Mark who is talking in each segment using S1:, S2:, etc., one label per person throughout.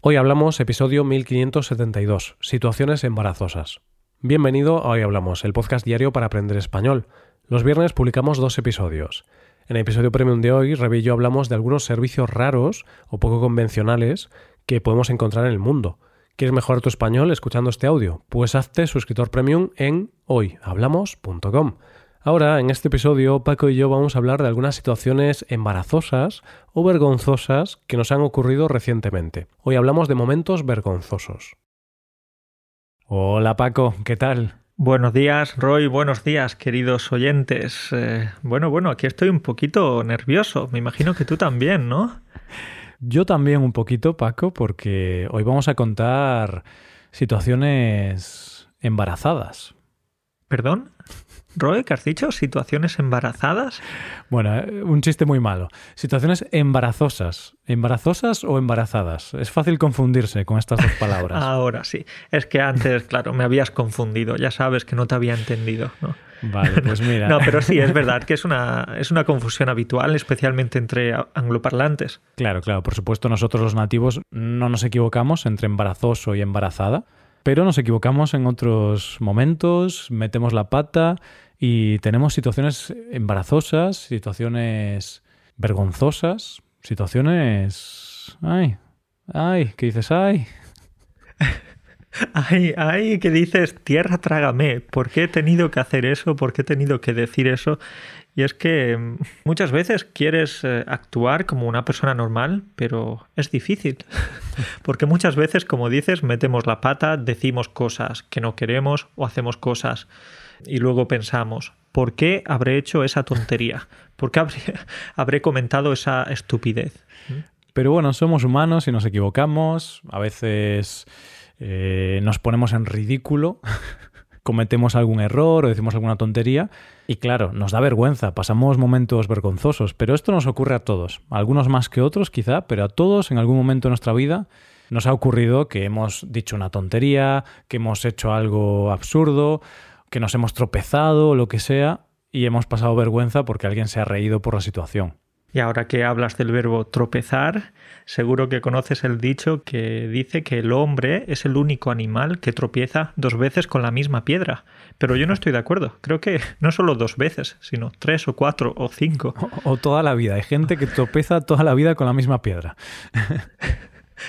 S1: Hoy hablamos episodio 1572, situaciones embarazosas. Bienvenido a Hoy Hablamos, el podcast diario para aprender español. Los viernes publicamos dos episodios. En el episodio premium de hoy, Rebe y yo hablamos de algunos servicios raros o poco convencionales que podemos encontrar en el mundo. ¿Quieres mejorar tu español escuchando este audio? Pues hazte suscriptor premium en hoyhablamos.com. Ahora, en este episodio, Paco y yo vamos a hablar de algunas situaciones embarazosas o vergonzosas que nos han ocurrido recientemente. Hoy hablamos de momentos vergonzosos. Hola Paco, ¿qué tal?
S2: Buenos días, Roy. Buenos días, queridos oyentes. Eh, bueno, bueno, aquí estoy un poquito nervioso. Me imagino que tú también, ¿no?
S1: Yo también un poquito, Paco, porque hoy vamos a contar situaciones embarazadas.
S2: ¿Perdón? Roy, ¿qué has dicho? ¿Situaciones embarazadas?
S1: Bueno, eh, un chiste muy malo. Situaciones embarazosas. ¿Embarazosas o embarazadas? Es fácil confundirse con estas dos palabras.
S2: Ahora sí. Es que antes, claro, me habías confundido. Ya sabes que no te había entendido. ¿no?
S1: Vale, pues mira.
S2: No, pero sí, es verdad que es una, es una confusión habitual, especialmente entre angloparlantes.
S1: Claro, claro. Por supuesto, nosotros los nativos no nos equivocamos entre embarazoso y embarazada. Pero nos equivocamos en otros momentos, metemos la pata y tenemos situaciones embarazosas, situaciones vergonzosas, situaciones... ¡Ay! ¡Ay! ¿Qué dices? ¡Ay!
S2: Ay, ay, ¿qué dices? Tierra, trágame. ¿Por qué he tenido que hacer eso? ¿Por qué he tenido que decir eso? Y es que mm, muchas veces quieres eh, actuar como una persona normal, pero es difícil. Porque muchas veces, como dices, metemos la pata, decimos cosas que no queremos o hacemos cosas y luego pensamos, ¿por qué habré hecho esa tontería? ¿Por qué habré, comentado esa estupidez?
S1: Pero bueno, somos humanos y nos equivocamos, a veces eh, nos ponemos en ridículo cometemos algún error o decimos alguna tontería y claro, nos da vergüenza, pasamos momentos vergonzosos, pero esto nos ocurre a todos, algunos más que otros quizá, pero a todos en algún momento de nuestra vida nos ha ocurrido que hemos dicho una tontería, que hemos hecho algo absurdo, que nos hemos tropezado o lo que sea y hemos pasado vergüenza porque alguien se ha reído por la situación.
S2: Y ahora que hablas del verbo tropezar, seguro que conoces el dicho que dice que el hombre es el único animal que tropieza dos veces con la misma piedra. Pero yo no estoy de acuerdo. Creo que no solo dos veces, sino tres o cuatro o cinco.
S1: O, toda la vida. Hay gente que tropeza toda la vida con la misma piedra.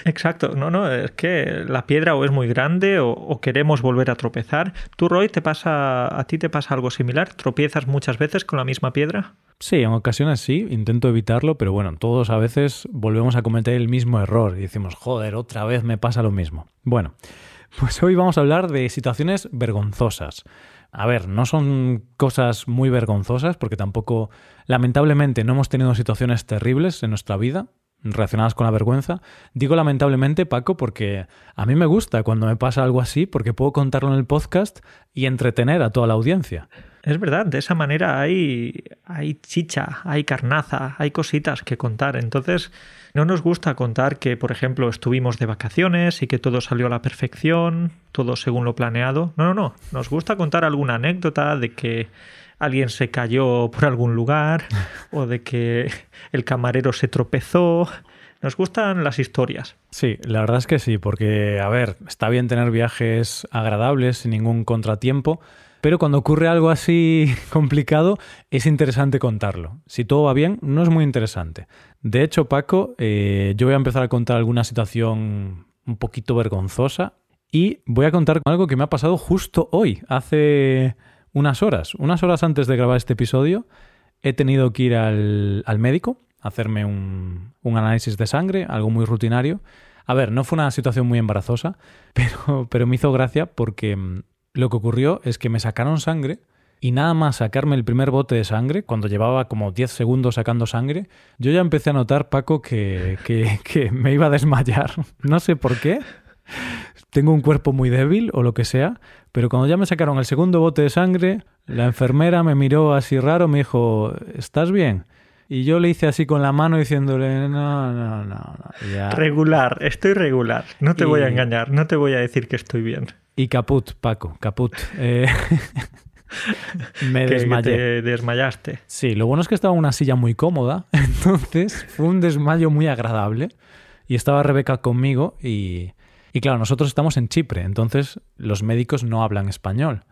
S2: Exacto, no, no, es que la piedra o es muy grande o, queremos volver a tropezar. ¿Tú, Roy, te pasa, a ti te pasa algo similar? ¿Tropiezas muchas veces con la misma piedra?
S1: Sí, en ocasiones sí, intento evitarlo, pero bueno, todos a veces volvemos a cometer el mismo error y decimos, joder, otra vez me pasa lo mismo. Bueno, pues hoy vamos a hablar de situaciones vergonzosas. A ver, no son cosas muy vergonzosas porque tampoco, lamentablemente, no hemos tenido situaciones terribles en nuestra vida, relacionadas con la vergüenza. Digo lamentablemente, Paco, porque a mí me gusta cuando me pasa algo así, porque puedo contarlo en el podcast y entretener a toda la audiencia.
S2: Es verdad, de esa manera hay, hay chicha, hay carnaza, hay cositas que contar. Entonces, no nos gusta contar que, por ejemplo, estuvimos de vacaciones y que todo salió a la perfección, todo según lo planeado. No, no, no. Nos gusta contar alguna anécdota de que alguien se cayó por algún lugar o de que el camarero se tropezó. Nos gustan las historias.
S1: Sí, la verdad es que sí, porque, a ver, está bien tener viajes agradables sin ningún contratiempo, pero cuando ocurre algo así complicado es interesante contarlo. Si todo va bien, no es muy interesante. De hecho, Paco, eh, yo voy a empezar a contar alguna situación un poquito vergonzosa y voy a contar algo que me ha pasado justo hoy, hace unas horas, unas horas antes de grabar este episodio, he tenido que ir al, médico a hacerme un, análisis de sangre, algo muy rutinario. A ver, no fue una situación muy embarazosa, pero, pero me hizo gracia porque mm, lo que ocurrió es que me sacaron sangre y nada más sacarme el primer bote de sangre, cuando llevaba como 10 segundos sacando sangre, yo ya empecé a notar, Paco, que, que, me iba a desmayar. No sé por qué tengo un cuerpo muy débil o lo que sea, pero cuando ya me sacaron el segundo bote de sangre, la enfermera me miró así raro, me dijo, ¿estás bien? Y yo le hice así con la mano diciéndole, no, no, no,
S2: Regular, estoy regular, no te voy a engañar, no te voy a decir que estoy bien.
S1: Y caput, Paco, caput. Eh, me desmayé.
S2: te desmayaste.
S1: Sí, lo bueno es que estaba en una silla muy cómoda, entonces fue un desmayo muy agradable y estaba Rebeca conmigo y, y claro, nosotros estamos en Chipre, entonces los médicos no hablan español.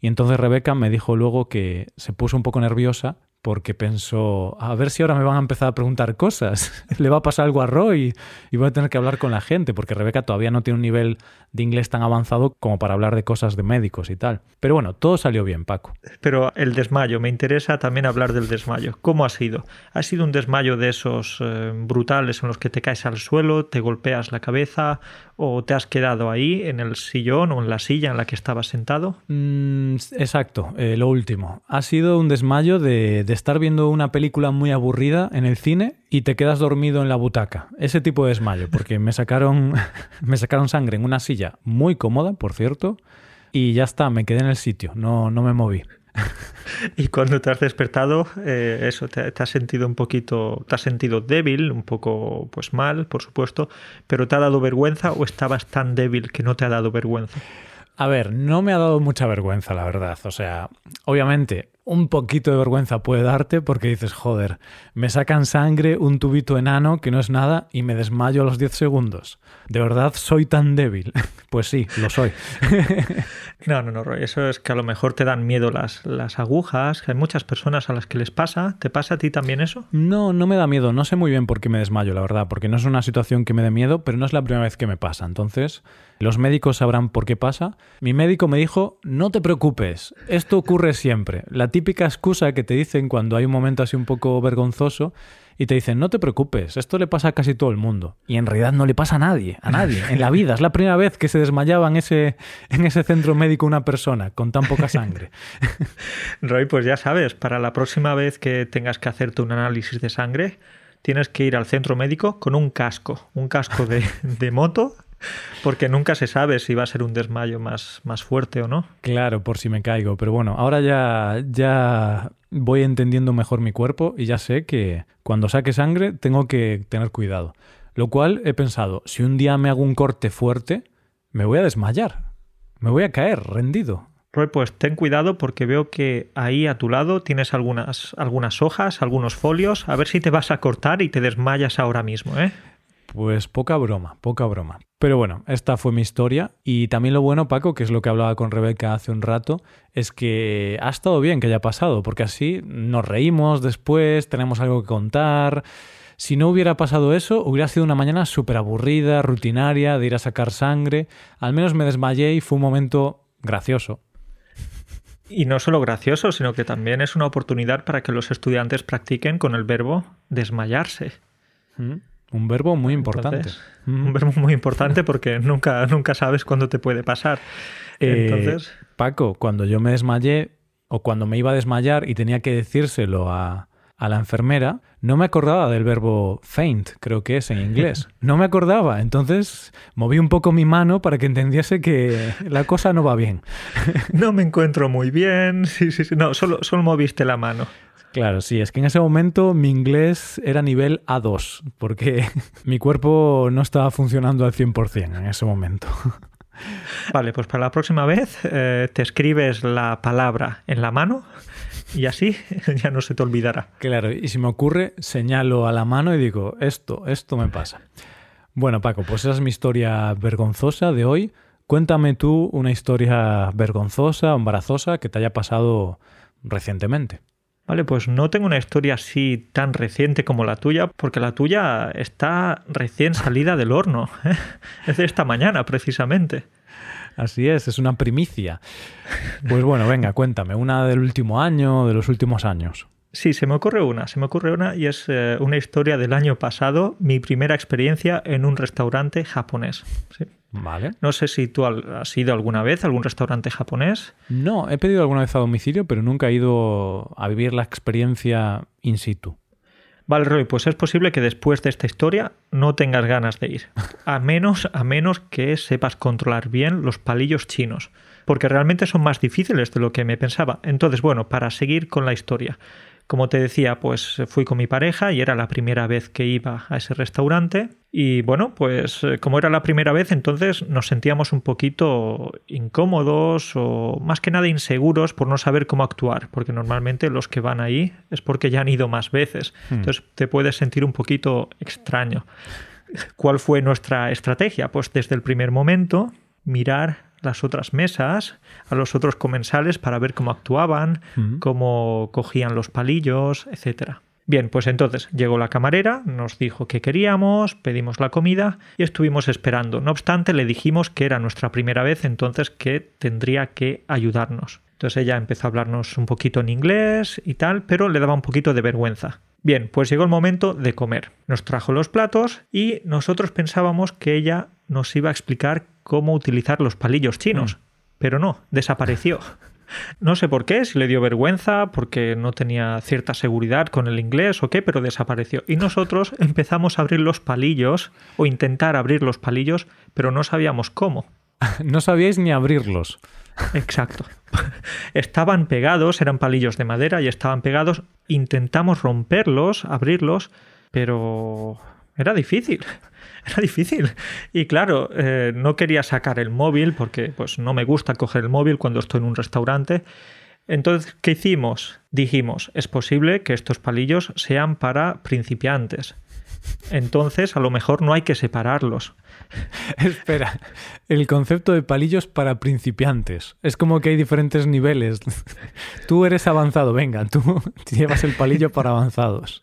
S1: Y entonces Rebeca me dijo luego que se puso un poco nerviosa porque pensó, a ver si ahora me van a empezar a preguntar cosas, le va a pasar algo a Roy y voy a tener que hablar con la gente, porque Rebeca todavía no tiene un nivel de inglés tan avanzado como para hablar de cosas de médicos y tal. Pero bueno, todo salió bien, Paco.
S2: Pero el desmayo, me interesa también hablar del desmayo. ¿Cómo ha sido? ¿Ha sido un desmayo de esos eh, brutales en los que te caes al suelo, te golpeas la cabeza o te has quedado ahí en el sillón o en la silla en la que estabas sentado?
S1: Mm, exacto, eh, lo último. Ha sido un desmayo de, de estar viendo una película muy aburrida en el cine y te quedas dormido en la butaca. Ese tipo de desmayo, porque me sacaron, me sacaron sangre en una silla muy cómoda, por cierto, y ya está, me quedé en el sitio, no, no me moví.
S2: Y cuando te has despertado, eh, eso, te, te, has sentido un poquito, te has sentido débil, un poco pues mal, por supuesto, pero ¿te ha dado vergüenza o estabas tan débil que no te ha dado vergüenza?
S1: A ver, no me ha dado mucha vergüenza, la verdad. O sea, obviamente, un poquito de vergüenza puede darte porque dices, joder, me sacan sangre un tubito enano que no es nada y me desmayo a los 10 segundos. ¿De verdad soy tan débil? Pues sí, lo soy.
S2: no, no, no, Roy. Eso es que a lo mejor te dan miedo las, las agujas. Hay muchas personas a las que les pasa. ¿Te pasa a ti también eso?
S1: No, no me da miedo. No sé muy bien por qué me desmayo, la verdad. Porque no es una situación que me dé miedo, pero no es la primera vez que me pasa. Entonces, los médicos sabrán por qué pasa. Mi médico me dijo, no te preocupes, esto ocurre siempre. La típica excusa que te dicen cuando hay un momento así un poco vergonzoso y te dicen, no te preocupes, esto le pasa a casi todo el mundo. Y en realidad no le pasa a nadie, a nadie, en la vida. Es la primera vez que se desmayaba en ese, en ese centro médico una persona con tan poca sangre.
S2: Roy, pues ya sabes, para la próxima vez que tengas que hacerte un análisis de sangre, tienes que ir al centro médico con un casco, un casco de, de moto porque nunca se sabe si va a ser un desmayo más, más fuerte o no.
S1: Claro, por si me caigo. Pero bueno, ahora ya, ya voy entendiendo mejor mi cuerpo y ya sé que cuando saque sangre tengo que tener cuidado. Lo cual he pensado, si un día me hago un corte fuerte, me voy a desmayar. Me voy a caer rendido.
S2: Roy, pues ten cuidado porque veo que ahí a tu lado tienes algunas, algunas hojas, algunos folios. A ver si te vas a cortar y te desmayas ahora mismo, ¿eh?
S1: Pues poca broma, poca broma. Pero bueno, esta fue mi historia y también lo bueno, Paco, que es lo que hablaba con Rebeca hace un rato, es que ha estado bien que haya pasado, porque así nos reímos después, tenemos algo que contar. Si no hubiera pasado eso, hubiera sido una mañana súper aburrida, rutinaria, de ir a sacar sangre. Al menos me desmayé y fue un momento gracioso.
S2: Y no solo gracioso, sino que también es una oportunidad para que los estudiantes practiquen con el verbo desmayarse.
S1: ¿Mm? Un verbo muy importante.
S2: Entonces, un verbo muy importante porque nunca, nunca sabes cuándo te puede pasar. Entonces...
S1: Eh, Paco, cuando yo me desmayé o cuando me iba a desmayar y tenía que decírselo a, a la enfermera, no me acordaba del verbo faint, creo que es en inglés. No me acordaba. Entonces moví un poco mi mano para que entendiese que la cosa no va bien.
S2: No me encuentro muy bien. Sí, sí, sí. No, solo, solo moviste la mano.
S1: Claro, sí, es que en ese momento mi inglés era nivel A2, porque mi cuerpo no estaba funcionando al 100% en ese momento.
S2: Vale, pues para la próxima vez eh, te escribes la palabra en la mano y así ya no se te olvidará.
S1: Claro, y si me ocurre, señalo a la mano y digo, esto, esto me pasa. Bueno, Paco, pues esa es mi historia vergonzosa de hoy. Cuéntame tú una historia vergonzosa, embarazosa, que te haya pasado recientemente.
S2: Vale, pues no tengo una historia así tan reciente como la tuya, porque la tuya está recién salida del horno. ¿eh? Es de esta mañana, precisamente.
S1: Así es, es una primicia. Pues bueno, venga, cuéntame, una del último año, de los últimos años.
S2: Sí, se me ocurre una, se me ocurre una y es eh, una historia del año pasado, mi primera experiencia en un restaurante japonés. ¿sí?
S1: Vale.
S2: No sé si tú has ido alguna vez a algún restaurante japonés.
S1: No, he pedido alguna vez a domicilio, pero nunca he ido a vivir la experiencia in situ.
S2: Vale, Roy, pues es posible que después de esta historia no tengas ganas de ir. A menos, a menos que sepas controlar bien los palillos chinos. Porque realmente son más difíciles de lo que me pensaba. Entonces, bueno, para seguir con la historia. Como te decía, pues fui con mi pareja y era la primera vez que iba a ese restaurante. Y bueno, pues como era la primera vez, entonces nos sentíamos un poquito incómodos o más que nada inseguros por no saber cómo actuar, porque normalmente los que van ahí es porque ya han ido más veces. Entonces te puedes sentir un poquito extraño. ¿Cuál fue nuestra estrategia? Pues desde el primer momento mirar las otras mesas, a los otros comensales para ver cómo actuaban, cómo cogían los palillos, etcétera. Bien, pues entonces llegó la camarera, nos dijo que queríamos, pedimos la comida y estuvimos esperando. No obstante, le dijimos que era nuestra primera vez, entonces que tendría que ayudarnos. Entonces ella empezó a hablarnos un poquito en inglés y tal, pero le daba un poquito de vergüenza. Bien, pues llegó el momento de comer. Nos trajo los platos y nosotros pensábamos que ella nos iba a explicar cómo utilizar los palillos chinos, mm. pero no, desapareció. No sé por qué, si le dio vergüenza, porque no tenía cierta seguridad con el inglés o qué, pero desapareció. Y nosotros empezamos a abrir los palillos o intentar abrir los palillos, pero no sabíamos cómo.
S1: No sabíais ni abrirlos.
S2: Exacto. Estaban pegados, eran palillos de madera y estaban pegados. Intentamos romperlos, abrirlos, pero era difícil. Era difícil. Y claro, eh, no quería sacar el móvil porque pues, no me gusta coger el móvil cuando estoy en un restaurante. Entonces, ¿qué hicimos? Dijimos, es posible que estos palillos sean para principiantes. Entonces, a lo mejor no hay que separarlos.
S1: Espera, el concepto de palillos para principiantes. Es como que hay diferentes niveles. Tú eres avanzado, venga, tú llevas el palillo para avanzados.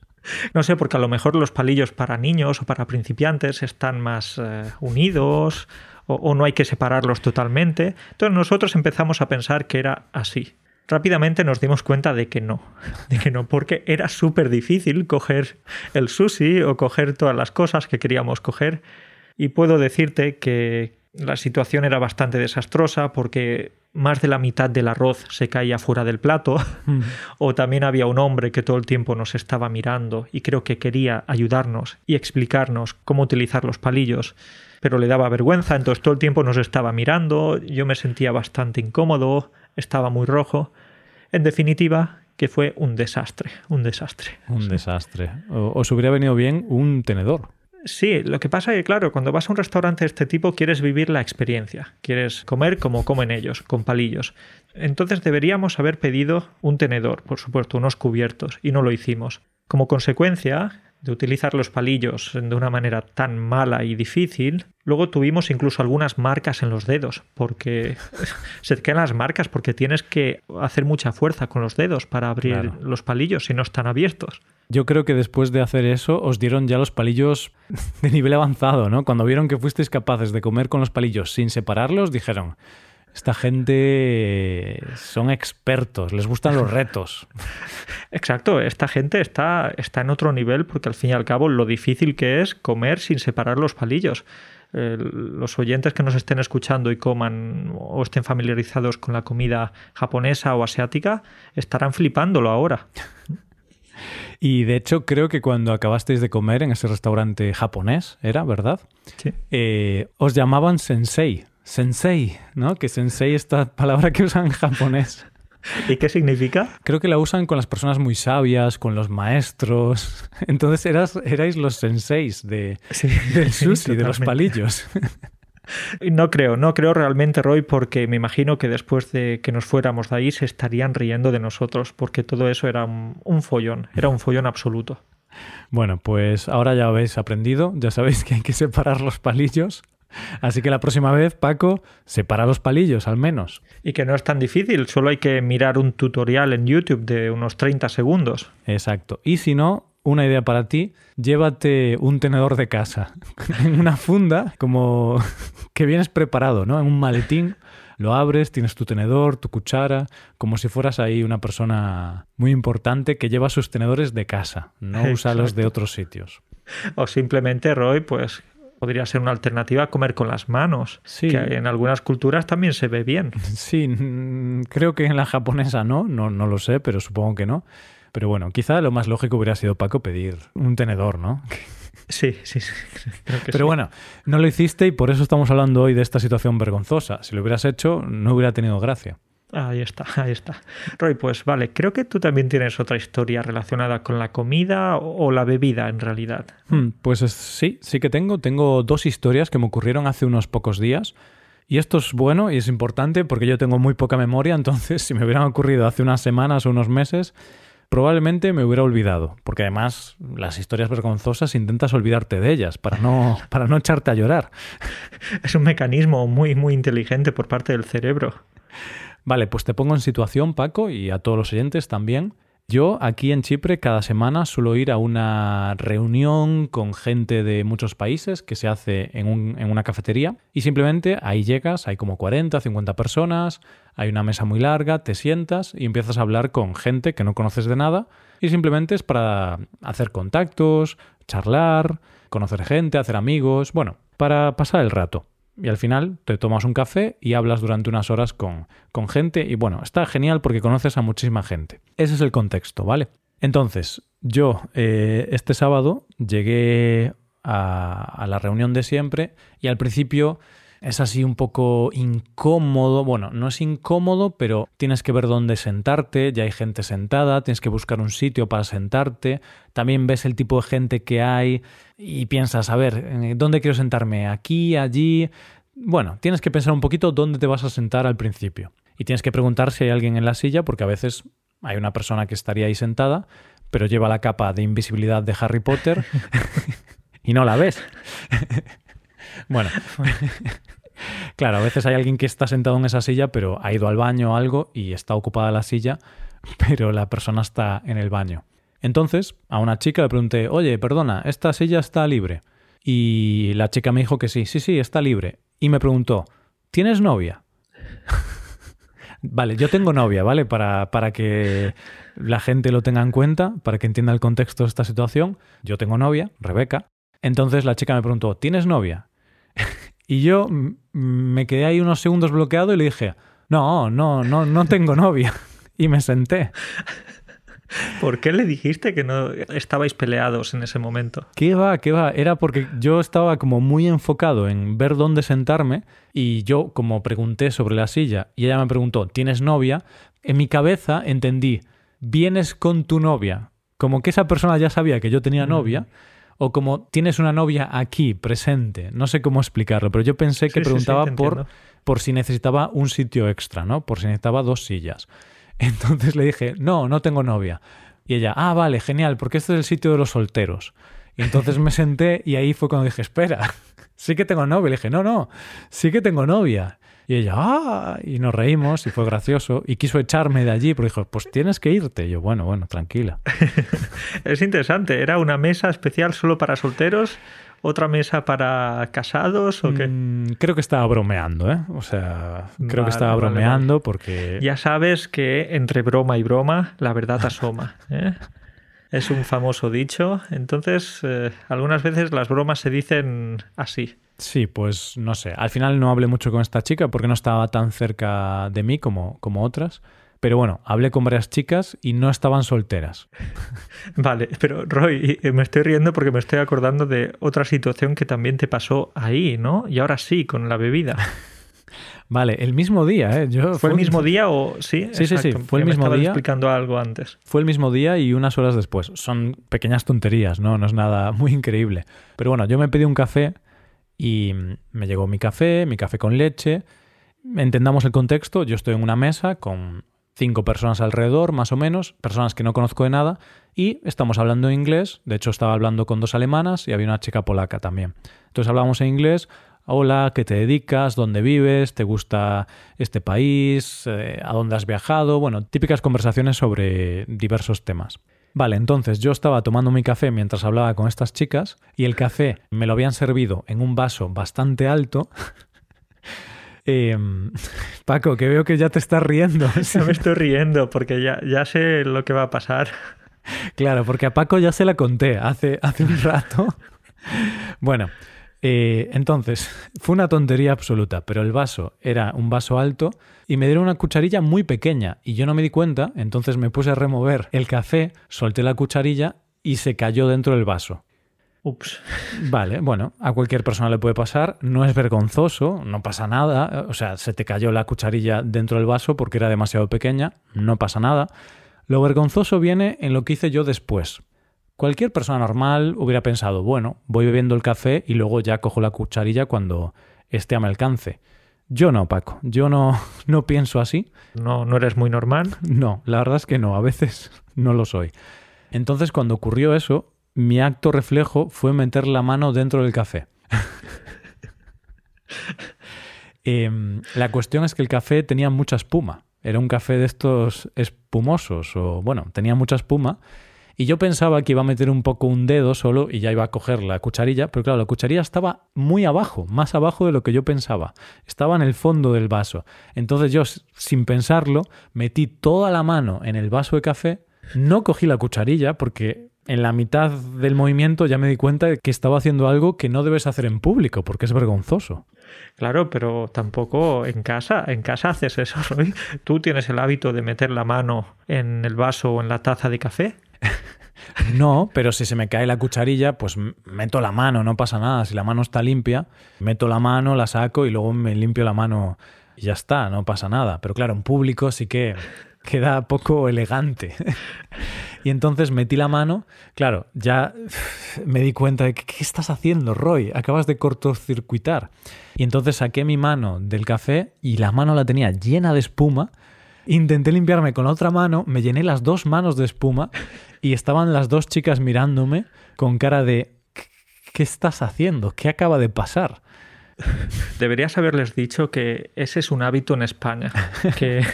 S2: No sé, porque a lo mejor los palillos para niños o para principiantes están más eh, unidos o, no hay que separarlos totalmente. Entonces nosotros empezamos a pensar que era así. Rápidamente nos dimos cuenta de que no, de que no, porque era súper difícil coger el sushi o coger todas las cosas que queríamos coger. Y puedo decirte que la situación era bastante desastrosa porque más de la mitad del arroz se caía fuera del plato, mm. o también había un hombre que todo el tiempo nos estaba mirando y creo que quería ayudarnos y explicarnos cómo utilizar los palillos, pero le daba vergüenza, entonces todo el tiempo nos estaba mirando, yo me sentía bastante incómodo, estaba muy rojo. En definitiva, que fue un desastre, un desastre.
S1: Un desastre. Os hubiera venido bien un tenedor.
S2: Sí, lo que pasa es que, claro, cuando vas a un restaurante de este tipo quieres vivir la experiencia, quieres comer como comen ellos, con palillos. Entonces deberíamos haber pedido un tenedor, por supuesto, unos cubiertos, y no lo hicimos. Como consecuencia de utilizar los palillos de una manera tan mala y difícil, luego tuvimos incluso algunas marcas en los dedos, porque se quedan las marcas porque tienes que hacer mucha fuerza con los dedos para abrir los palillos si no están abiertos.
S1: Yo creo que después de hacer eso os dieron ya los palillos de nivel avanzado, ¿no? Cuando vieron que fuisteis capaces de comer con los palillos sin separarlos, dijeron, esta gente son expertos, les gustan los retos.
S2: Exacto, esta gente está, está en otro nivel porque al fin y al cabo lo difícil que es comer sin separar los palillos. los oyentes que nos estén escuchando y coman o estén familiarizados con la comida japonesa o asiática estarán flipándolo ahora.
S1: Y de hecho, creo que cuando acabasteis de comer en ese restaurante japonés, ¿era verdad?
S2: Sí.
S1: Eh, os llamaban sensei. Sensei, ¿no? Que sensei es esta palabra que usan en japonés.
S2: ¿Y qué significa?
S1: Creo que la usan con las personas muy sabias, con los maestros. Entonces eras, erais los senseis de, del sushi, de los palillos.
S2: No creo, no creo realmente, Roy, porque me imagino que después de que nos fuéramos de ahí se estarían riendo de nosotros, porque todo eso era un, follón, era un follón absoluto.
S1: Bueno, pues ahora ya habéis aprendido, ya sabéis que hay que separar los palillos. Así que la próxima vez, Paco, separa los palillos al menos.
S2: Y que no es tan difícil, solo hay que mirar un tutorial en YouTube de unos 30 segundos.
S1: Exacto. Y si no, una idea para ti, llévate un tenedor de casa en una funda como que vienes preparado, ¿no? En un maletín, lo abres, tienes tu tenedor, tu cuchara, como si fueras ahí una persona muy importante que lleva sus tenedores de casa, no usa los de otros sitios.
S2: O simplemente, Roy, pues podría ser una alternativa a comer con las manos, sí. que en algunas culturas también se ve bien.
S1: Sí, creo que en la japonesa no, no, no lo sé, pero supongo que no. Pero bueno, quizá lo más lógico hubiera sido, Paco, pedir un tenedor, ¿no?
S2: Sí, sí, sí.
S1: Pero bueno, no lo hiciste y por eso estamos hablando hoy de esta situación vergonzosa. Si lo hubieras hecho, no hubiera tenido gracia.
S2: Ahí está, ahí está. Roy, pues vale, creo que tú también tienes otra historia relacionada con la comida o la bebida en realidad.
S1: Hmm, pues sí, sí que tengo. Tengo dos historias que me ocurrieron hace unos pocos días. Y esto es bueno y es importante porque yo tengo muy poca memoria, entonces si me hubieran ocurrido hace unas semanas o unos meses, probablemente me hubiera olvidado, porque además las historias vergonzosas intentas olvidarte de ellas para no, para no echarte a llorar.
S2: Es un mecanismo muy, muy inteligente por parte del cerebro.
S1: Vale, pues te pongo en situación, Paco, y a todos los oyentes también. Yo aquí en Chipre cada semana suelo ir a una reunión con gente de muchos países que se hace en, en, una cafetería y simplemente ahí llegas, hay como 40, 50 personas, hay una mesa muy larga, te sientas y empiezas a hablar con gente que no conoces de nada y simplemente es para hacer contactos, charlar, conocer gente, hacer amigos, bueno, para pasar el rato y al final te tomas un café y hablas durante unas horas con, con, gente y bueno, está genial porque conoces a muchísima gente. Ese es el contexto, ¿vale? Entonces, yo eh, este sábado llegué a, a la reunión de siempre y al principio es así un poco incómodo. Bueno, no es incómodo, pero tienes que ver dónde sentarte, ya hay gente sentada, tienes que buscar un sitio para sentarte, también ves el tipo de gente que hay y piensas, a ver, eh, ¿dónde quiero sentarme? ¿Aquí? ¿Allí? Bueno, tienes que pensar un poquito dónde te vas a sentar al principio. Y tienes que preguntar si hay alguien en la silla, porque a veces hay una persona que estaría ahí sentada, pero lleva la capa de invisibilidad de Harry Potter y no la ves. bueno, claro, a veces hay alguien que está sentado en esa silla, pero ha ido al baño o algo y está ocupada la silla, pero la persona está en el baño. Entonces, a una chica le pregunté, oye, perdona, ¿esta silla está libre? Y la chica me dijo que sí, sí, sí, está libre. Y me preguntó, ¿tienes novia? vale, yo tengo novia, ¿vale? Para, para que la gente lo tenga en cuenta, para que entienda el contexto de esta situación. Yo tengo novia, Rebeca. Entonces la chica me preguntó, ¿tienes novia? Y yo me quedé ahí unos segundos bloqueado y le dije, no, no, no, no tengo novia. Y me senté.
S2: ¿Por qué le dijiste que no estabais peleados en ese momento?
S1: ¿Qué va? ¿Qué va? Era porque yo estaba como muy enfocado en ver dónde sentarme y yo como pregunté sobre la silla y ella me preguntó, ¿tienes novia? En mi cabeza entendí, vienes con tu novia. Como que esa persona ya sabía que yo tenía novia o como tienes una novia aquí, presente. No sé cómo explicarlo, pero yo pensé que preguntaba por, por si necesitaba un sitio extra, ¿no? Por si necesitaba dos sillas. Entonces le dije, no, no tengo novia. Y ella, ah, vale, genial, porque este es el sitio de los solteros. Y entonces me senté y ahí fue cuando dije, espera, sí que tengo novia. Le dije, no, no, sí que tengo novia. Y ella, ah, y nos reímos y fue gracioso. Y quiso echarme de allí, pero dijo, pues tienes que irte. Y yo, bueno, bueno, tranquila.
S2: es interesante, ¿era una mesa especial solo para solteros? ¿Otra mesa para casados o qué?
S1: Mm, creo que estaba bromeando, ¿eh? O sea, creo que estaba bromeando porque...
S2: Ya sabes que entre broma y broma la verdad asoma, ¿eh? Es un famoso dicho. Entonces, eh, algunas veces las bromas se dicen así.
S1: Sí, pues no sé. Al final no hablé mucho con esta chica porque no estaba tan cerca de mí como, como otras. Pero bueno, hablé con varias chicas y no estaban solteras.
S2: Vale, pero Roy, me estoy riendo porque me estoy acordando de otra situación que también te pasó ahí, ¿no? Y ahora sí, con la bebida.
S1: Vale, el mismo día, ¿eh?
S2: Yo, ¿Fue, el mismo día o sí?
S1: Sí, sí, sí, fue el mismo día.
S2: explicando algo antes.
S1: Fue el mismo día y unas horas después. Son pequeñas tonterías, ¿no? No es nada muy increíble. Pero bueno, yo me pedí un café y me llegó mi café, mi café con leche. Entendamos el contexto, yo estoy en una mesa con cinco personas alrededor, más o menos, personas que no conozco de nada, y estamos hablando en inglés. De hecho, estaba hablando con dos alemanas y había una chica polaca también. Entonces hablamos en inglés, Hola, ¿qué te dedicas? ¿Dónde vives? ¿Te gusta este país? Eh, ¿A dónde has viajado? Bueno, típicas conversaciones sobre diversos temas. Vale, entonces yo estaba tomando mi café mientras hablaba con estas chicas y el café me lo habían servido en un vaso bastante alto. Em, Paco, que veo que ya te estás riendo.
S2: Ya me estoy riendo porque ya, ya sé lo que va a pasar.
S1: Claro, porque a Paco ya se la conté hace, hace un rato. Bueno, eh, entonces, fue una tontería absoluta, pero el vaso era un vaso alto y me dieron una cucharilla muy pequeña y yo no me di cuenta, entonces me puse a remover el café, solté la cucharilla y se cayó dentro del vaso.
S2: Ups.
S1: Vale, bueno, a cualquier persona le puede pasar, no es vergonzoso, no pasa nada, o sea, se te cayó la cucharilla dentro del vaso porque era demasiado pequeña, no pasa nada. Lo vergonzoso viene en lo que hice yo después. Cualquier persona normal hubiera pensado, bueno, voy bebiendo el café y luego ya cojo la cucharilla cuando esté a mi alcance. Yo no, Paco, yo no, no pienso así.
S2: No, no eres muy normal.
S1: No, la verdad es que no, a veces no lo soy. Entonces, cuando ocurrió eso, mi acto reflejo fue meter la mano dentro del café. Em, la cuestión es que el café tenía mucha espuma. Era un café de estos espumosos, o bueno, tenía mucha espuma. Y yo pensaba que iba a meter un poco un dedo solo y ya iba a coger la cucharilla, pero claro, la cucharilla estaba muy abajo, más abajo de lo que yo pensaba. Estaba en el fondo del vaso. Entonces yo, sin pensarlo, metí toda la mano en el vaso de café, no cogí la cucharilla porque en la mitad del movimiento ya me di cuenta de que estaba haciendo algo que no debes hacer en público porque es vergonzoso.
S2: Claro, pero tampoco en casa, en casa haces eso. ¿Tú tienes el hábito de meter la mano en el vaso o en la taza de café?
S1: No, pero si se me cae la cucharilla, pues meto la mano, no pasa nada. Si la mano está limpia, meto la mano, la saco y luego me limpio la mano y ya está, no pasa nada. Pero claro, en público sí que queda poco elegante. Y entonces metí la mano, claro, ya me di cuenta de que, ¿qué estás haciendo, Roy? Acabas de cortocircuitar. Y entonces saqué mi mano del café y la mano la tenía llena de espuma. Intenté limpiarme con la otra mano, me llené las dos manos de espuma y estaban las dos chicas mirándome con cara de ¿qué estás haciendo? ¿Qué acaba de pasar?
S2: Deberías haberles dicho que ese es un hábito en España, que,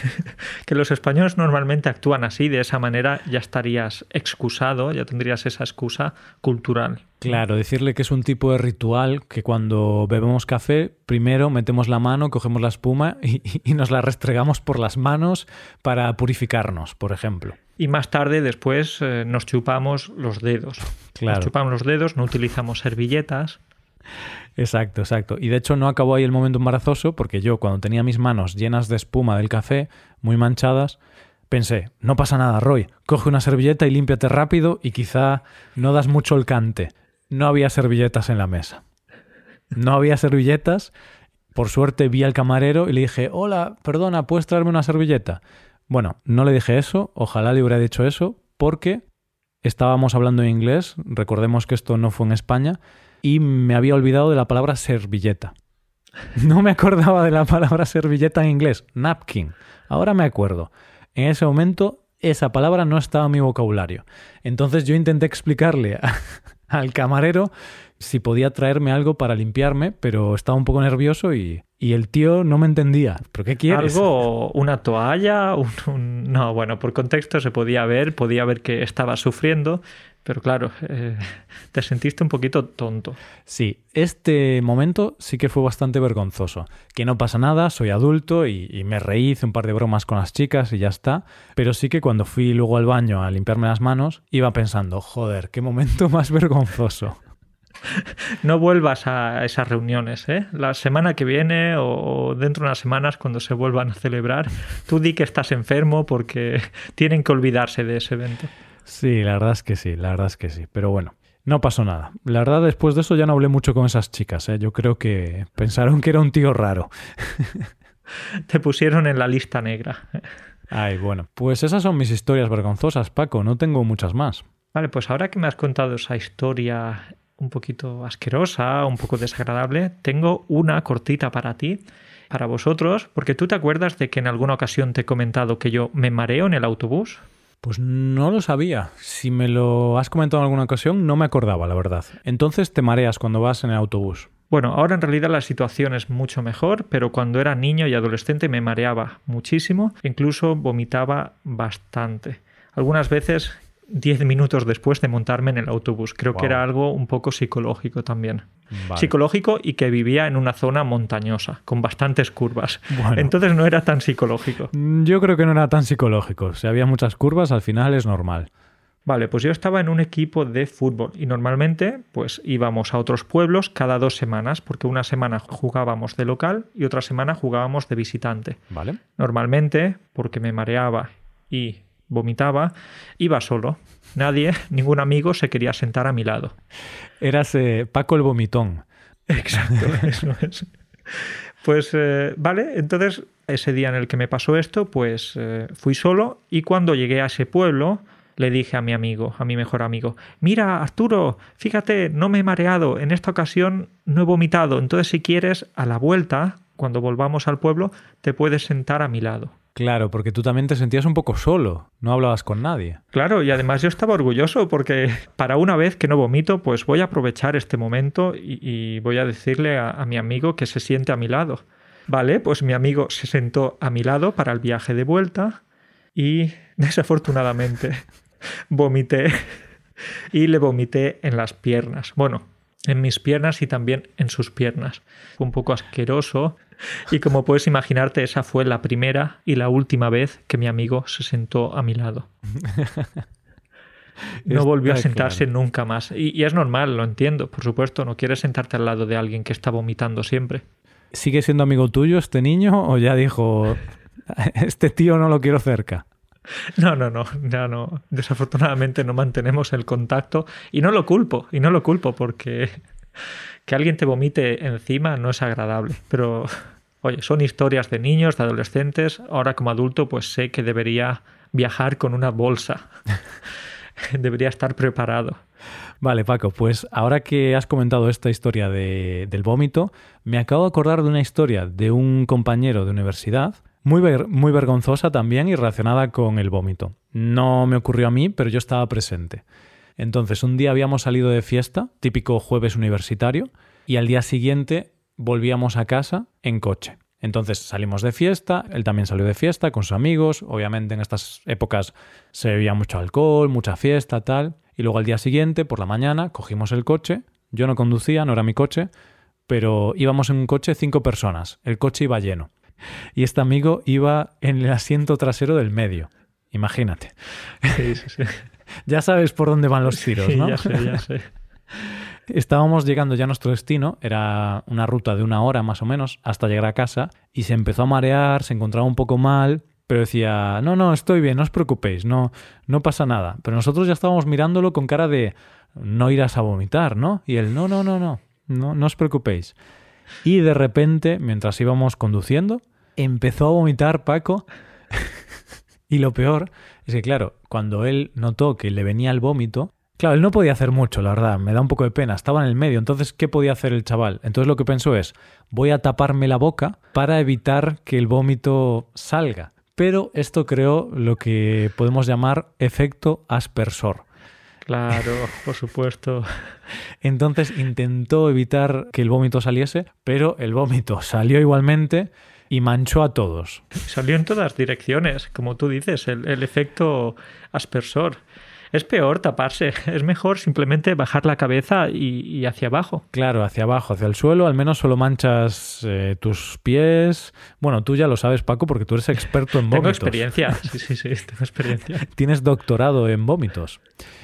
S2: que, los españoles normalmente actúan así, de esa manera ya estarías excusado, ya tendrías esa excusa cultural.
S1: Claro, decirle que es un tipo de ritual que cuando bebemos café, primero metemos la mano, cogemos la espuma y, nos la restregamos por las manos para purificarnos, por ejemplo.
S2: Y más tarde, después, eh, nos chupamos los dedos.
S1: Claro.
S2: Nos chupamos los dedos, no utilizamos servilletas.
S1: Exacto, exacto. Y de hecho no acabó ahí el momento embarazoso porque yo cuando tenía mis manos llenas de espuma del café, muy manchadas, pensé, no pasa nada, Roy, coge una servilleta y límpiate rápido y quizá no das mucho el cante. No había servilletas en la mesa. No había servilletas. Por suerte vi al camarero y le dije, hola, perdona, ¿puedes traerme una servilleta? Bueno, no le dije eso, ojalá le hubiera dicho eso, porque estábamos hablando en inglés, recordemos que esto no fue en España, y me había olvidado de la palabra servilleta. No me acordaba de la palabra servilleta en inglés, napkin. Ahora me acuerdo. En ese momento esa palabra no estaba en mi vocabulario. Entonces yo intenté explicarle al camarero si podía traerme algo para limpiarme, pero estaba un poco nervioso y, el tío no me entendía. ¿Pero qué quieres?
S2: ¿Algo? ¿Una toalla? No, bueno, por contexto se podía ver, podía ver que estaba sufriendo, pero claro, eh, te sentiste un poquito tonto.
S1: Sí, este momento sí que fue bastante vergonzoso. Que no pasa nada, soy adulto y, y, me reí, hice un par de bromas con las chicas y ya está. Pero sí que cuando fui luego al baño a limpiarme las manos, iba pensando, joder, qué momento más vergonzoso.
S2: no vuelvas a esas reuniones, ¿eh? La semana que viene o dentro de unas semanas cuando se vuelvan a celebrar, tú di que estás enfermo porque tienen que olvidarse de ese evento.
S1: Sí, la verdad es que sí, la verdad es que sí. Pero bueno, no pasó nada. La verdad, después de eso ya no hablé mucho con esas chicas. ¿eh? Yo creo que pensaron que era un tío raro.
S2: Te pusieron en la lista negra.
S1: Ay, bueno. Pues esas son mis historias vergonzosas, Paco. No tengo muchas más.
S2: Vale, pues ahora que me has contado esa historia un poquito asquerosa, un poco desagradable, tengo una cortita para ti, para vosotros, porque tú te acuerdas de que en alguna ocasión te he comentado que yo me mareo en el autobús.
S1: Pues no lo sabía. Si me lo has comentado en alguna ocasión, no me acordaba, la verdad. Entonces te mareas cuando vas en el autobús.
S2: Bueno, ahora en realidad la situación es mucho mejor, pero cuando era niño y adolescente me mareaba muchísimo, incluso vomitaba bastante. Algunas veces 10 minutos después de montarme en el autobús. Creo que era algo un poco psicológico también. Psicológico y que vivía en una zona montañosa, con bastantes curvas. Entonces no era tan psicológico.
S1: Mm, yo creo que no era tan psicológico. Si había muchas curvas, al final es normal.
S2: Vale, pues yo estaba en un equipo de fútbol y normalmente pues íbamos a otros pueblos cada dos semanas, porque una semana jugábamos de local y otra semana jugábamos de visitante.
S1: Vale.
S2: Normalmente, porque me mareaba y vomitaba, iba solo. Nadie, ningún amigo se quería sentar a mi lado.
S1: Eras eh, Paco el vomitón.
S2: Exacto, eso es. Pues eh, vale, entonces ese día en el que me pasó esto, pues eh, fui solo y cuando llegué a ese pueblo le dije a mi amigo, a mi mejor amigo, mira Arturo, fíjate, no me he mareado, en esta ocasión no he vomitado, entonces si quieres, a la vuelta, cuando volvamos al pueblo te puedes sentar a mi lado.
S1: Claro, porque tú también te sentías un poco solo, no hablabas con nadie.
S2: Claro, y además yo estaba orgulloso porque para una vez que no vomito, pues voy a aprovechar este momento y, voy a decirle a mi amigo que se siente a mi lado. Vale, pues mi amigo se sentó a mi lado para el viaje de vuelta y desafortunadamente vomité y le vomité en las piernas. Bueno, en mis piernas y también en sus piernas. Fue un poco asqueroso y como puedes imaginarte esa fue la primera y la última vez que mi amigo se sentó a mi lado. No volvió a sentarse nunca más. Y, y, es normal, lo entiendo, por supuesto, no quieres sentarte al lado de alguien que está vomitando siempre.
S1: ¿Sigue siendo amigo tuyo este niño o ya dijo, este tío no lo quiero cerca?
S2: No, no, no, ya no. Desafortunadamente no mantenemos el contacto y no lo culpo, y no lo culpo porque que alguien te vomite encima no es agradable, pero oye, son historias de niños, de adolescentes. Ahora como adulto pues sé que debería viajar con una bolsa. debería estar preparado.
S1: Vale, Paco, pues ahora que has comentado esta historia de, del vómito, me acabo de acordar de una historia de un compañero de universidad, muy, muy vergonzosa también y relacionada con el vómito. No me ocurrió a mí, pero yo estaba presente. Entonces, un día habíamos salido de fiesta, típico jueves universitario, y al día siguiente volvíamos a casa en coche. Entonces salimos de fiesta, él también salió de fiesta con sus amigos, obviamente en estas épocas se bebía mucho alcohol, mucha fiesta, tal, y luego al día siguiente, por la mañana, cogimos el coche. Yo no conducía, no era mi coche, pero íbamos en un coche cinco personas. El coche iba lleno. Y este amigo iba en el asiento trasero del medio. Imagínate.
S2: Sí, sí, sí.
S1: ya sabes por dónde van los tiros, ¿no?
S2: ya sé, ya sé.
S1: Estábamos llegando ya a nuestro destino, era una ruta de una hora más o menos hasta llegar a casa y se empezó a marear, se encontraba un poco mal pero decía, no, no, estoy bien, no os preocupéis, no, no pasa nada. Pero nosotros ya estábamos mirándolo con cara de, no irás a vomitar, ¿no? Y él, no, no, no, no, no, no os preocupéis. Y de repente, mientras íbamos conduciendo, empezó a vomitar Paco. y lo peor es que, claro, cuando él notó que le venía el vómito, Claro, él no podía hacer mucho, la verdad, me da un poco de pena, estaba en el medio, entonces, ¿qué podía hacer el chaval? Entonces lo que pensó es, voy a taparme la boca para evitar que el vómito salga pero esto creó lo que podemos llamar efecto aspersor.
S2: Claro, por supuesto.
S1: Entonces intentó evitar que el vómito saliese, pero el vómito salió igualmente y manchó a todos.
S2: Salió en todas direcciones, como tú dices, el, el efecto aspersor es peor taparse. Es mejor simplemente bajar la cabeza y, hacia abajo.
S1: Claro, hacia abajo, hacia el suelo. Al menos solo manchas eh, tus pies. Bueno, tú ya lo sabes, Paco, porque tú eres experto en vómitos.
S2: Tengo experiencia. Sí, sí, sí, tengo experiencia.
S1: Tienes doctorado en vómitos.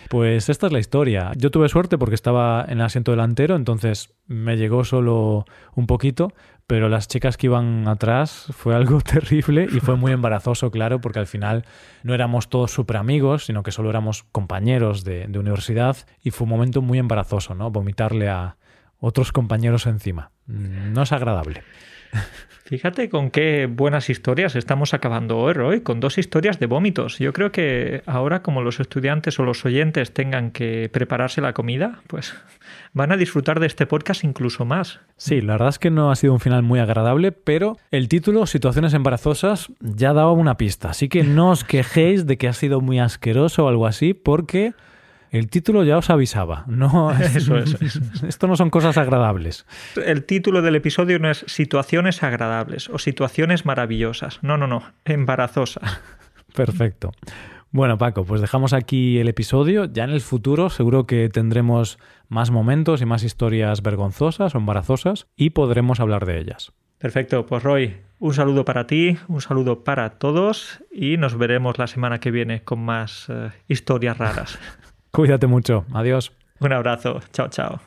S1: Pues esta es la historia. Yo tuve suerte porque estaba en el asiento delantero, entonces me llegó solo un poquito, pero las chicas que iban atrás fue algo terrible y fue muy embarazoso, claro, porque al final no éramos todos súper amigos, sino que solo éramos compañeros de, de, universidad y fue un momento muy embarazoso, ¿no? Vomitarle a otros compañeros encima. No es agradable.
S2: Fíjate con qué buenas historias estamos acabando hoy, con dos historias de vómitos. Yo creo que ahora como los estudiantes o los oyentes tengan que prepararse la comida, pues van a disfrutar de este podcast incluso más.
S1: Sí, la verdad es que no ha sido un final muy agradable, pero el título, Situaciones embarazosas, ya daba una pista. Así que no os quejéis de que ha sido muy asqueroso o algo así, porque el título ya os avisaba. No,
S2: eso,
S1: Esto no son cosas agradables.
S2: El título del episodio no es situaciones agradables o situaciones maravillosas. No, no, no. Embarazosas.
S1: Perfecto. Bueno, Paco, pues dejamos aquí el episodio. Ya en el futuro seguro que tendremos más momentos y más historias vergonzosas o embarazosas y podremos hablar de ellas.
S2: Perfecto, pues Roy, un saludo para ti, un saludo para todos y nos veremos la semana que viene con más eh, historias raras.
S1: Cuídate mucho. Adiós.
S2: Un abrazo. Chao, chao.